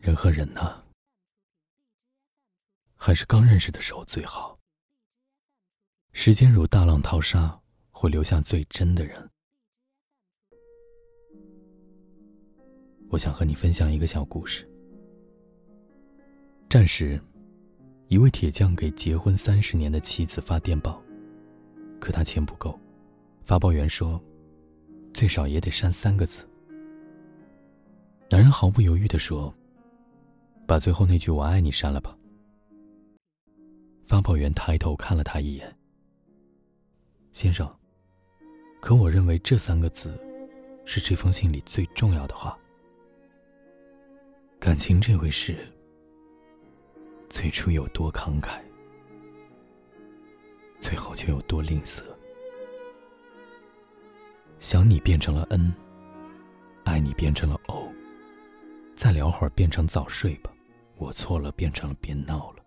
人和人呢，还是刚认识的时候最好。时间如大浪淘沙，会留下最真的人。我想和你分享一个小故事。战时，一位铁匠给结婚三十年的妻子发电报，可他钱不够，发报员说，最少也得删三个字。男人毫不犹豫地说：“把最后那句‘我爱你’删了吧。”发报员抬头看了他一眼。先生，可我认为这三个字，是这封信里最重要的话。感情这回事，最初有多慷慨，最后就有多吝啬。想你变成了恩，爱你变成了哦，再聊会儿变成早睡吧，我错了变成了别闹了。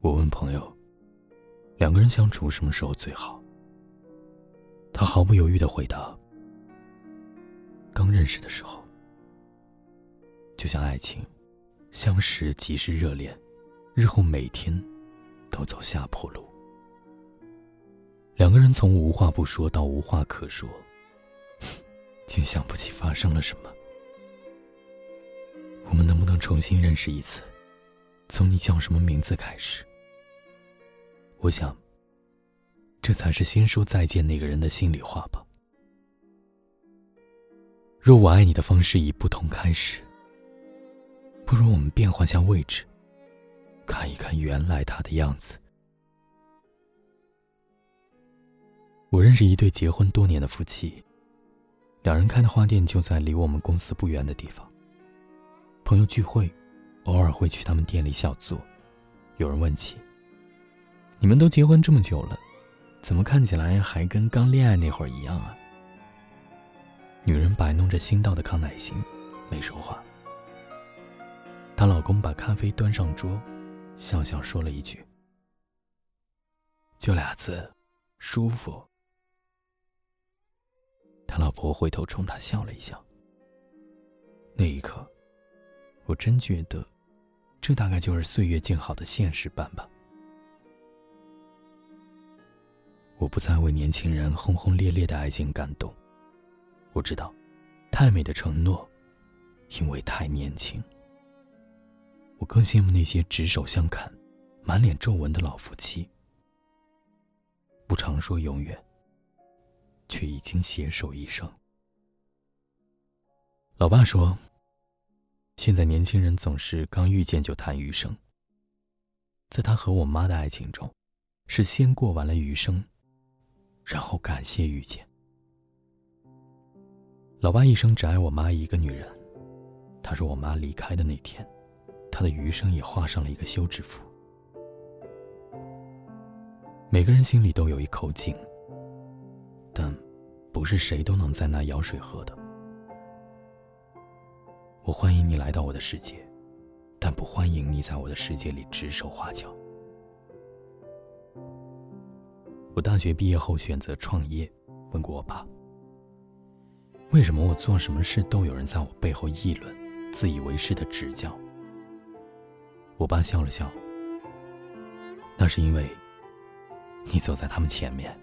我问朋友。两个人相处什么时候最好？他毫不犹豫的回答：“刚认识的时候。”就像爱情，相识即是热恋，日后每天都走下坡路。两个人从无话不说到无话可说，竟想不起发生了什么。重新认识一次？从你叫什么名字开始？我想，这才是先说再见那个人的心里话吧。若我爱你的方式以不同开始，不如我们变换下位置，看一看原来他的样子。我认识一对结婚多年的夫妻，两人开的花店就在离我们公司不远的地方。朋友聚会，偶尔会去他们店里小坐。有人问起。你们都结婚这么久了，怎么看起来还跟刚恋爱那会儿一样啊？女人摆弄着新到的康乃馨，没说话。她老公把咖啡端上桌，笑笑说了一句：“就俩字，舒服。”他老婆回头冲他笑了一笑。那一刻，我真觉得，这大概就是岁月静好的现实版吧。我不再为年轻人轰轰烈烈的爱情感动。我知道，太美的承诺，因为太年轻。我更羡慕那些执手相看、满脸皱纹的老夫妻，不常说永远，却已经携手一生。老爸说，现在年轻人总是刚遇见就谈余生。在他和我妈的爱情中，是先过完了余生。然后感谢遇见。老爸一生只爱我妈一个女人，他说我妈离开的那天，他的余生也画上了一个休止符。每个人心里都有一口井，但不是谁都能在那舀水喝的。我欢迎你来到我的世界，但不欢迎你在我的世界里指手画脚。我大学毕业后选择创业，问过我爸：“为什么我做什么事都有人在我背后议论，自以为是的指教？”我爸笑了笑：“那是因为你走在他们前面。”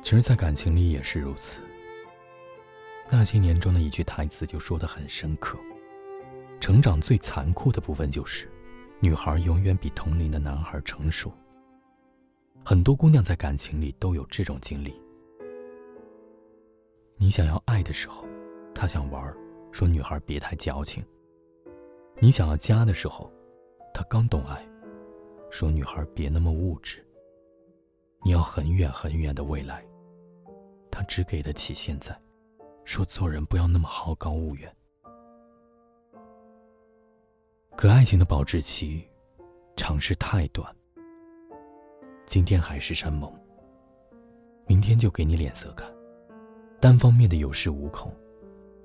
其实，在感情里也是如此。那些年中的一句台词就说的很深刻：成长最残酷的部分就是，女孩永远比同龄的男孩成熟。很多姑娘在感情里都有这种经历。你想要爱的时候，他想玩，说女孩别太矫情；你想要家的时候，他刚懂爱，说女孩别那么物质。你要很远很远的未来，他只给得起现在，说做人不要那么好高骛远。可爱情的保质期，长是太短。今天海誓山盟，明天就给你脸色看，单方面的有恃无恐，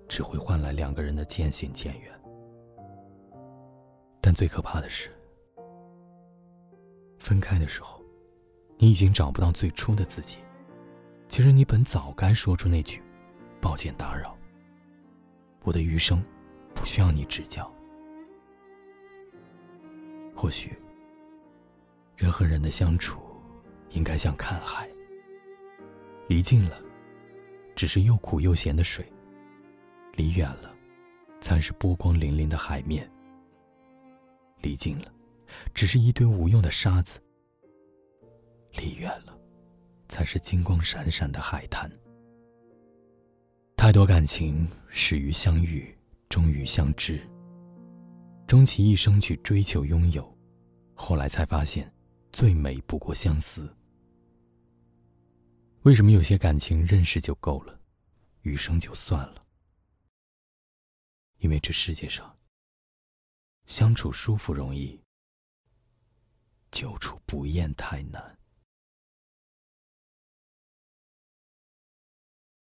只会换来两个人的渐行渐远。但最可怕的是，分开的时候，你已经找不到最初的自己。其实你本早该说出那句“抱歉打扰”，我的余生不需要你指教。或许，人和人的相处，应该像看海，离近了，只是又苦又咸的水；离远了，才是波光粼粼的海面。离近了，只是一堆无用的沙子；离远了，才是金光闪闪的海滩。太多感情始于相遇，终于相知。终其一生去追求拥有，后来才发现，最美不过相思。为什么有些感情认识就够了，余生就算了？因为这世界上，相处舒服容易，久处不厌太难。